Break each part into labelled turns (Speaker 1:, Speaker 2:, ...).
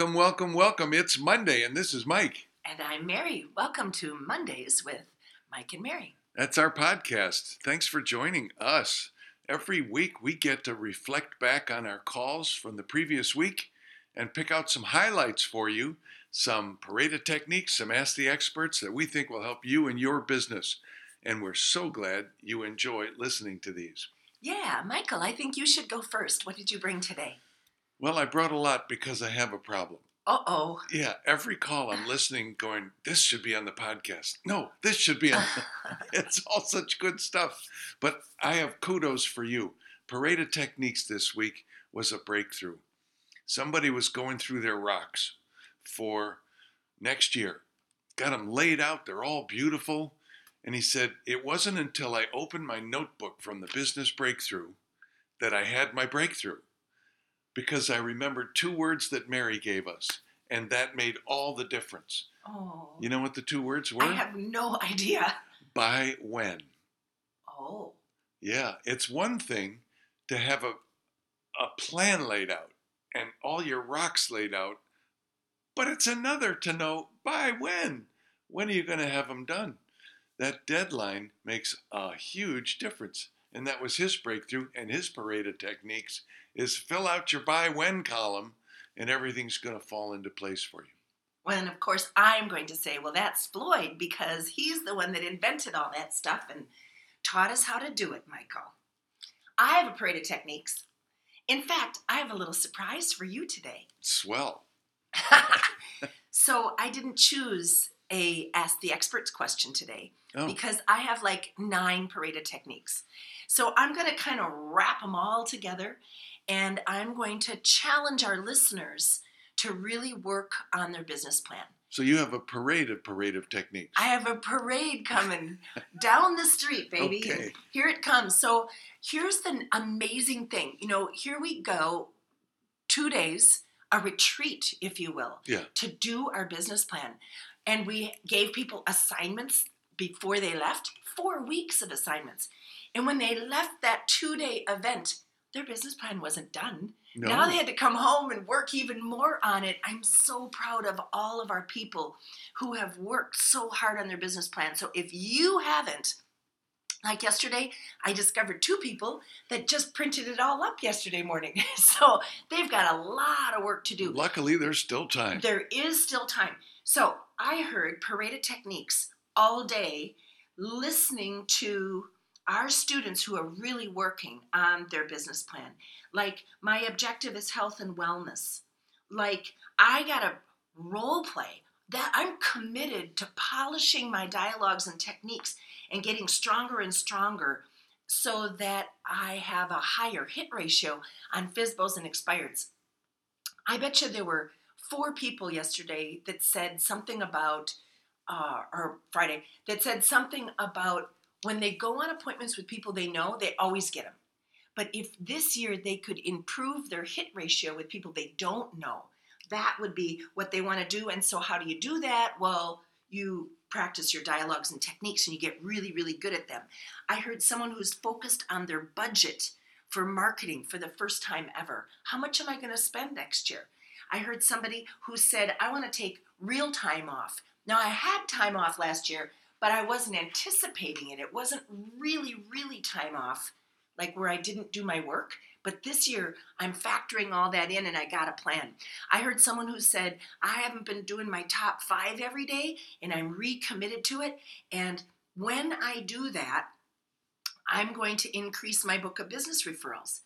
Speaker 1: Welcome, welcome, welcome. It's Monday, and this is Mike.
Speaker 2: And I'm Mary. Welcome to Mondays with Mike and Mary.
Speaker 1: That's our podcast. Thanks for joining us. Every week, we get to reflect back on our calls from the previous week and pick out some highlights for you, some Parade of techniques, some Ask the Experts that we think will help you in your business. And we're so glad you enjoy listening to these.
Speaker 2: Yeah, Michael, I think you should go first. What did you bring today?
Speaker 1: Well, I brought a lot because I have a problem.
Speaker 2: Uh oh.
Speaker 1: Yeah, every call I'm listening, going, this should be on the podcast. No, this should be on. it's all such good stuff. But I have kudos for you. Parade of Techniques this week was a breakthrough. Somebody was going through their rocks for next year, got them laid out. They're all beautiful. And he said, It wasn't until I opened my notebook from the business breakthrough that I had my breakthrough because I remembered two words that Mary gave us, and that made all the difference.
Speaker 2: Oh.
Speaker 1: You know what the two words were?
Speaker 2: I have no idea.
Speaker 1: By when.
Speaker 2: Oh.
Speaker 1: Yeah, it's one thing to have a, a plan laid out and all your rocks laid out, but it's another to know by when. When are you going to have them done? That deadline makes a huge difference. And that was his breakthrough and his Parade of techniques is fill out your by when column and everything's going to fall into place for you.
Speaker 2: Well, and of course, I'm going to say, well, that's Floyd because he's the one that invented all that stuff and taught us how to do it, Michael. I have a Parade of techniques. In fact, I have a little surprise for you today.
Speaker 1: Swell.
Speaker 2: so I didn't choose a ask the experts question today
Speaker 1: Oh.
Speaker 2: because I have like nine Parade of techniques. So I'm going to kind of wrap them all together and I'm going to challenge our listeners to really work on their business plan.
Speaker 1: So you have a parade of parade of techniques.
Speaker 2: I have a parade coming down the street, baby.
Speaker 1: Okay.
Speaker 2: Here it comes. So here's the amazing thing. You know, here we go, two days, a retreat, if you will,
Speaker 1: Yeah.
Speaker 2: to do our business plan. And we gave people assignments before they left, four weeks of assignments. And when they left that two day event, their business plan wasn't done.
Speaker 1: No.
Speaker 2: Now they had to come home and work even more on it. I'm so proud of all of our people who have worked so hard on their business plan. So if you haven't, like yesterday, I discovered two people that just printed it all up yesterday morning. so they've got a lot of work to do.
Speaker 1: Luckily, there's still time.
Speaker 2: There is still time. So I heard Parade of techniques all day listening to our students who are really working on their business plan. Like, my objective is health and wellness. Like, I got to role play that I'm committed to polishing my dialogues and techniques and getting stronger and stronger so that I have a higher hit ratio on FISBOs and expireds. I bet you there were four people yesterday that said something about, uh, or Friday, that said something about when they go on appointments with people they know, they always get them. But if this year they could improve their hit ratio with people they don't know, that would be what they want to do. And so, how do you do that? Well, you practice your dialogues and techniques and you get really, really good at them. I heard someone who's focused on their budget for marketing for the first time ever. How much am I going to spend next year? I heard somebody who said, I want to take real time off. Now, I had time off last year, but I wasn't anticipating it. It wasn't really, really time off, like where I didn't do my work. But this year, I'm factoring all that in and I got a plan. I heard someone who said, I haven't been doing my top five every day and I'm recommitted to it. And when I do that, I'm going to increase my book of business referrals.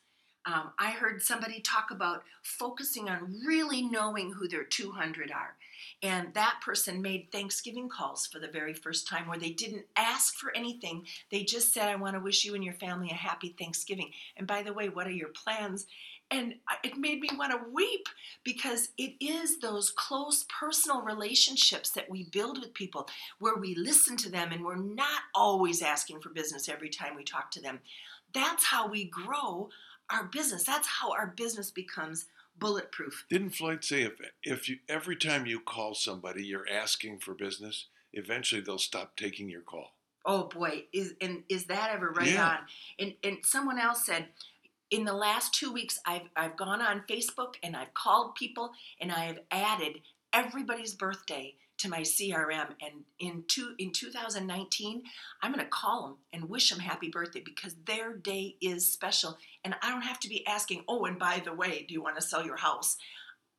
Speaker 2: Um, I heard somebody talk about focusing on really knowing who their 200 are. And that person made Thanksgiving calls for the very first time where they didn't ask for anything. They just said, I want to wish you and your family a happy Thanksgiving. And by the way, what are your plans? And it made me want to weep because it is those close personal relationships that we build with people where we listen to them and we're not always asking for business every time we talk to them. That's how we grow our business. That's how our business becomes bulletproof.
Speaker 1: Didn't Floyd say if if you every time you call somebody you're asking for business, eventually they'll stop taking your call.
Speaker 2: Oh boy, is and is that ever right
Speaker 1: Yeah.
Speaker 2: on? And and someone else said, in the last two weeks, I've, I've gone on Facebook and I've called people and I have added everybody's birthday to my CRM. And in two in 2019, I'm going to call them and wish them happy birthday because their day is special. And I don't have to be asking, oh, and by the way, do you want to sell your house?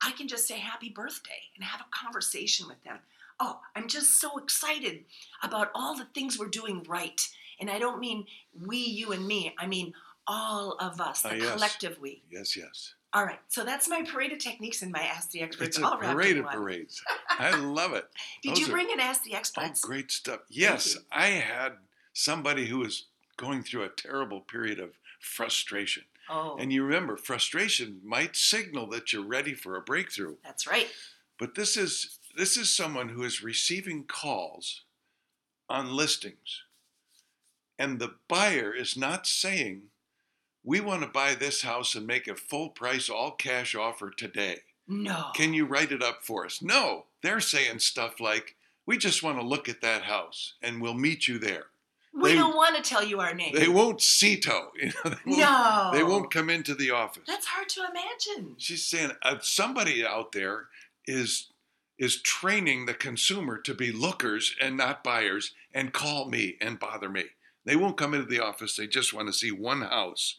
Speaker 2: I can just say happy birthday and have a conversation with them. Oh, I'm just so excited about all the things we're doing right. And I don't mean we, you, and me. I mean all of us, the
Speaker 1: Ah, yes.
Speaker 2: collective we.
Speaker 1: Yes, yes.
Speaker 2: All right, so that's my parade of techniques and my Ask the Experts
Speaker 1: It's a parade of parades. I love it.
Speaker 2: Did
Speaker 1: Those
Speaker 2: you
Speaker 1: are-
Speaker 2: bring an Ask the
Speaker 1: Oh,
Speaker 2: Experts?
Speaker 1: great stuff. Yes. I had somebody who was going through a terrible period of frustration.
Speaker 2: Oh,
Speaker 1: And you remember, frustration might signal that you're ready for a breakthrough.
Speaker 2: that's right.
Speaker 1: But this is this is someone who is receiving calls on listings. And the buyer is not saying, "We want to buy this house and make a full price all cash offer today.
Speaker 2: No.
Speaker 1: Can you write it up for us?" No, they're saying stuff like, "We just want to look at that house and we'll meet you there."
Speaker 2: we
Speaker 1: they-
Speaker 2: don't want to tell you our name.
Speaker 1: They won't CETO. You know, they won't,
Speaker 2: no.
Speaker 1: they won't come into the office.
Speaker 2: That's hard to imagine.
Speaker 1: She's saying uh, somebody out there is is training the consumer to be lookers and not buyers and call me and bother me. They won't come into the office. They just want to see one house.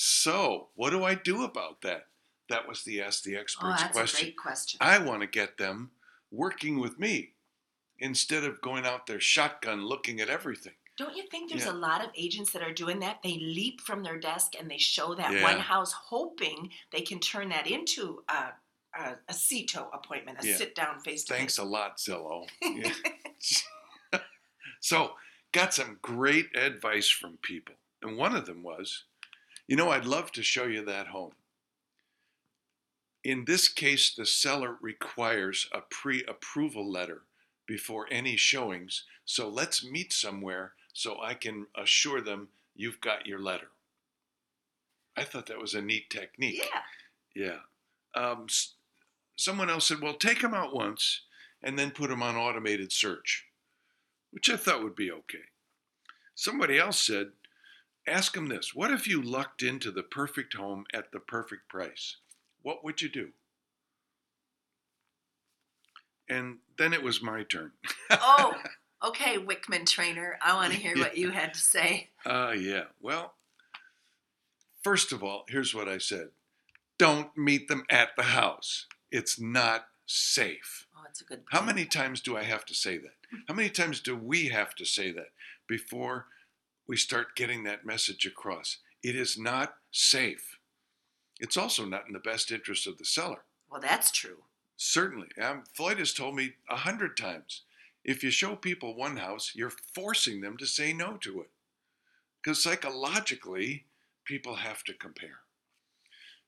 Speaker 1: So, what do I do about that? That was the Ask the
Speaker 2: Oh,
Speaker 1: Experts
Speaker 2: that's
Speaker 1: question.
Speaker 2: a great question.
Speaker 1: I want to get them working with me instead of going out there shotgun looking at everything.
Speaker 2: Don't you think there's
Speaker 1: Yeah.
Speaker 2: a lot of agents that are doing that? They leap from their desk and they show that
Speaker 1: Yeah.
Speaker 2: one house, hoping they can turn that into a, a, a CETO appointment, a
Speaker 1: Yeah.
Speaker 2: sit down face to face.
Speaker 1: Thanks a lot, Zillow. So, got some great advice from people. And one of them was, you know, I'd love to show you that home. In this case, the seller requires a pre approval letter before any showings. So let's meet somewhere so I can assure them you've got your letter. I thought that was a neat technique.
Speaker 2: Yeah.
Speaker 1: Yeah. Um, someone else said, well, take them out once and then put them on automated search, which I thought would be okay. Somebody else said, ask them this What if you lucked into the perfect home at the perfect price? What would you do? And then it was my turn.
Speaker 2: Oh, okay, Wickman trainer. I want to hear what you had to say.
Speaker 1: Uh, yeah. Well, first of all, here's what I said don't meet them at the house, it's not safe.
Speaker 2: Oh, that's a good point.
Speaker 1: How many times do I have to say that? How many times do we have to say that before we start getting that message across? It is not safe. It's also not in the best interest of the seller.
Speaker 2: Well, that's true.
Speaker 1: Certainly. Um, Floyd has told me a hundred times if you show people one house, you're forcing them to say no to it. Because psychologically, people have to compare.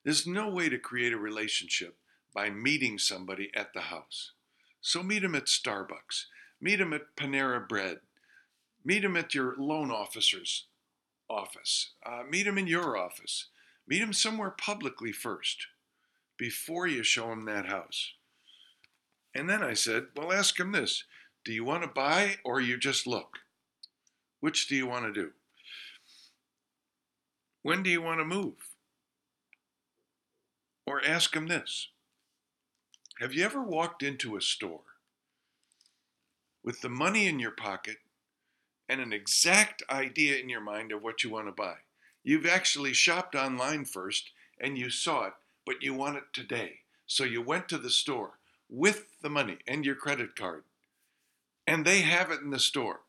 Speaker 1: There's no way to create a relationship by meeting somebody at the house. So meet them at Starbucks, meet them at Panera Bread, meet them at your loan officer's office, uh, meet them in your office, meet them somewhere publicly first before you show them that house. And then I said, well, ask them this Do you want to buy or you just look? Which do you want to do? When do you want to move? Or ask them this Have you ever walked into a store with the money in your pocket and an exact idea in your mind of what you want to buy? You've actually shopped online first and you saw it, but you want it today. So you went to the store with the money and your credit card, and they have it in the store.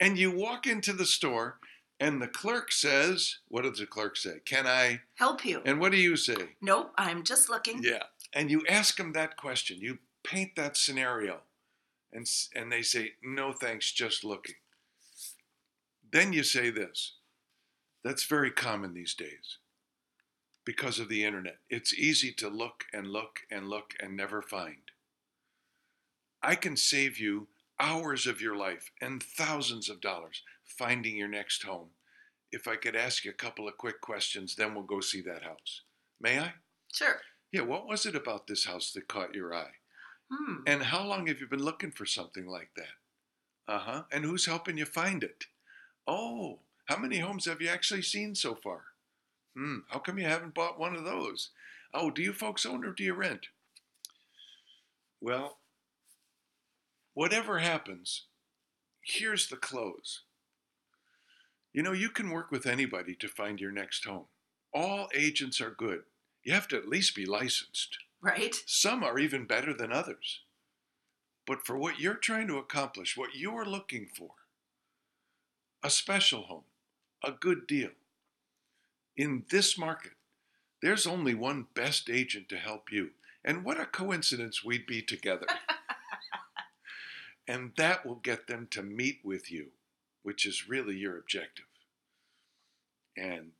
Speaker 1: And you walk into the store, and the clerk says, What does the clerk say? Can I?
Speaker 2: Help you.
Speaker 1: And what do you say?
Speaker 2: nope, I'm just looking.
Speaker 1: Yeah. And you ask them that question. You paint that scenario. And, and they say, no thanks, just looking. Then you say this. That's very common these days because of the internet. It's easy to look and look and look and never find. I can save you hours of your life and thousands of dollars finding your next home. If I could ask you a couple of quick questions, then we'll go see that house. May I?
Speaker 2: Sure.
Speaker 1: Yeah, what was it about this house that caught your eye?
Speaker 2: Hmm.
Speaker 1: And how long have you been looking for something like that? Uh huh. And who's helping you find it? Oh, how many homes have you actually seen so far? Hmm, how come you haven't bought one of those? Oh, do you folks own or do you rent? Well, whatever happens, here's the close. You know, you can work with anybody to find your next home. All agents are good. You have to at least be licensed.
Speaker 2: Right?
Speaker 1: Some are even better than others. But for what you're trying to accomplish, what you're looking for, a special home, a good deal, in this market, there's only one best agent to help you. And what a coincidence we'd be together. and that will get them to meet with you, which is really your objective. And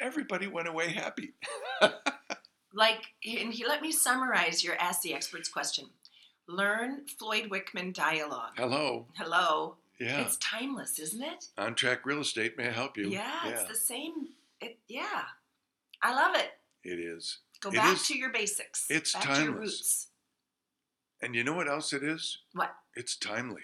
Speaker 1: everybody went away happy.
Speaker 2: Like, and he, let me summarize your Ask the Experts question. Learn Floyd Wickman dialogue.
Speaker 1: Hello.
Speaker 2: Hello.
Speaker 1: Yeah.
Speaker 2: It's timeless, isn't it?
Speaker 1: On track real estate may I help you.
Speaker 2: Yeah, it's the same. It, yeah. I love it.
Speaker 1: it is.
Speaker 2: Go
Speaker 1: It
Speaker 2: back
Speaker 1: is-
Speaker 2: to your basics.
Speaker 1: it's
Speaker 2: back to your
Speaker 1: timeless.
Speaker 2: roots.
Speaker 1: And you know what else it is?
Speaker 2: What?
Speaker 1: It's timely.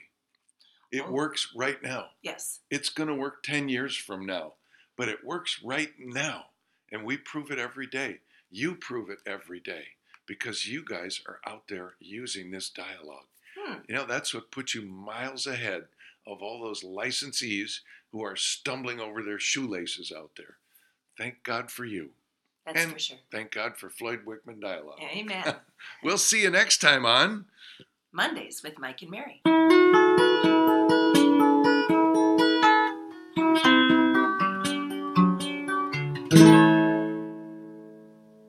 Speaker 1: It
Speaker 2: Oh.
Speaker 1: works right now.
Speaker 2: Yes.
Speaker 1: It's going to work 10 years from now, but it works right now. And we prove it every day. You prove it every day because you guys are out there using this dialogue.
Speaker 2: Hmm.
Speaker 1: You know, that's what puts you miles ahead of all those licensees who are stumbling over their shoelaces out there. Thank God for you.
Speaker 2: That's
Speaker 1: And-
Speaker 2: for sure.
Speaker 1: Thank God for Floyd Wickman Dialogue.
Speaker 2: Amen.
Speaker 1: We'll see you next time on.
Speaker 2: Mondays with Mike and Mary.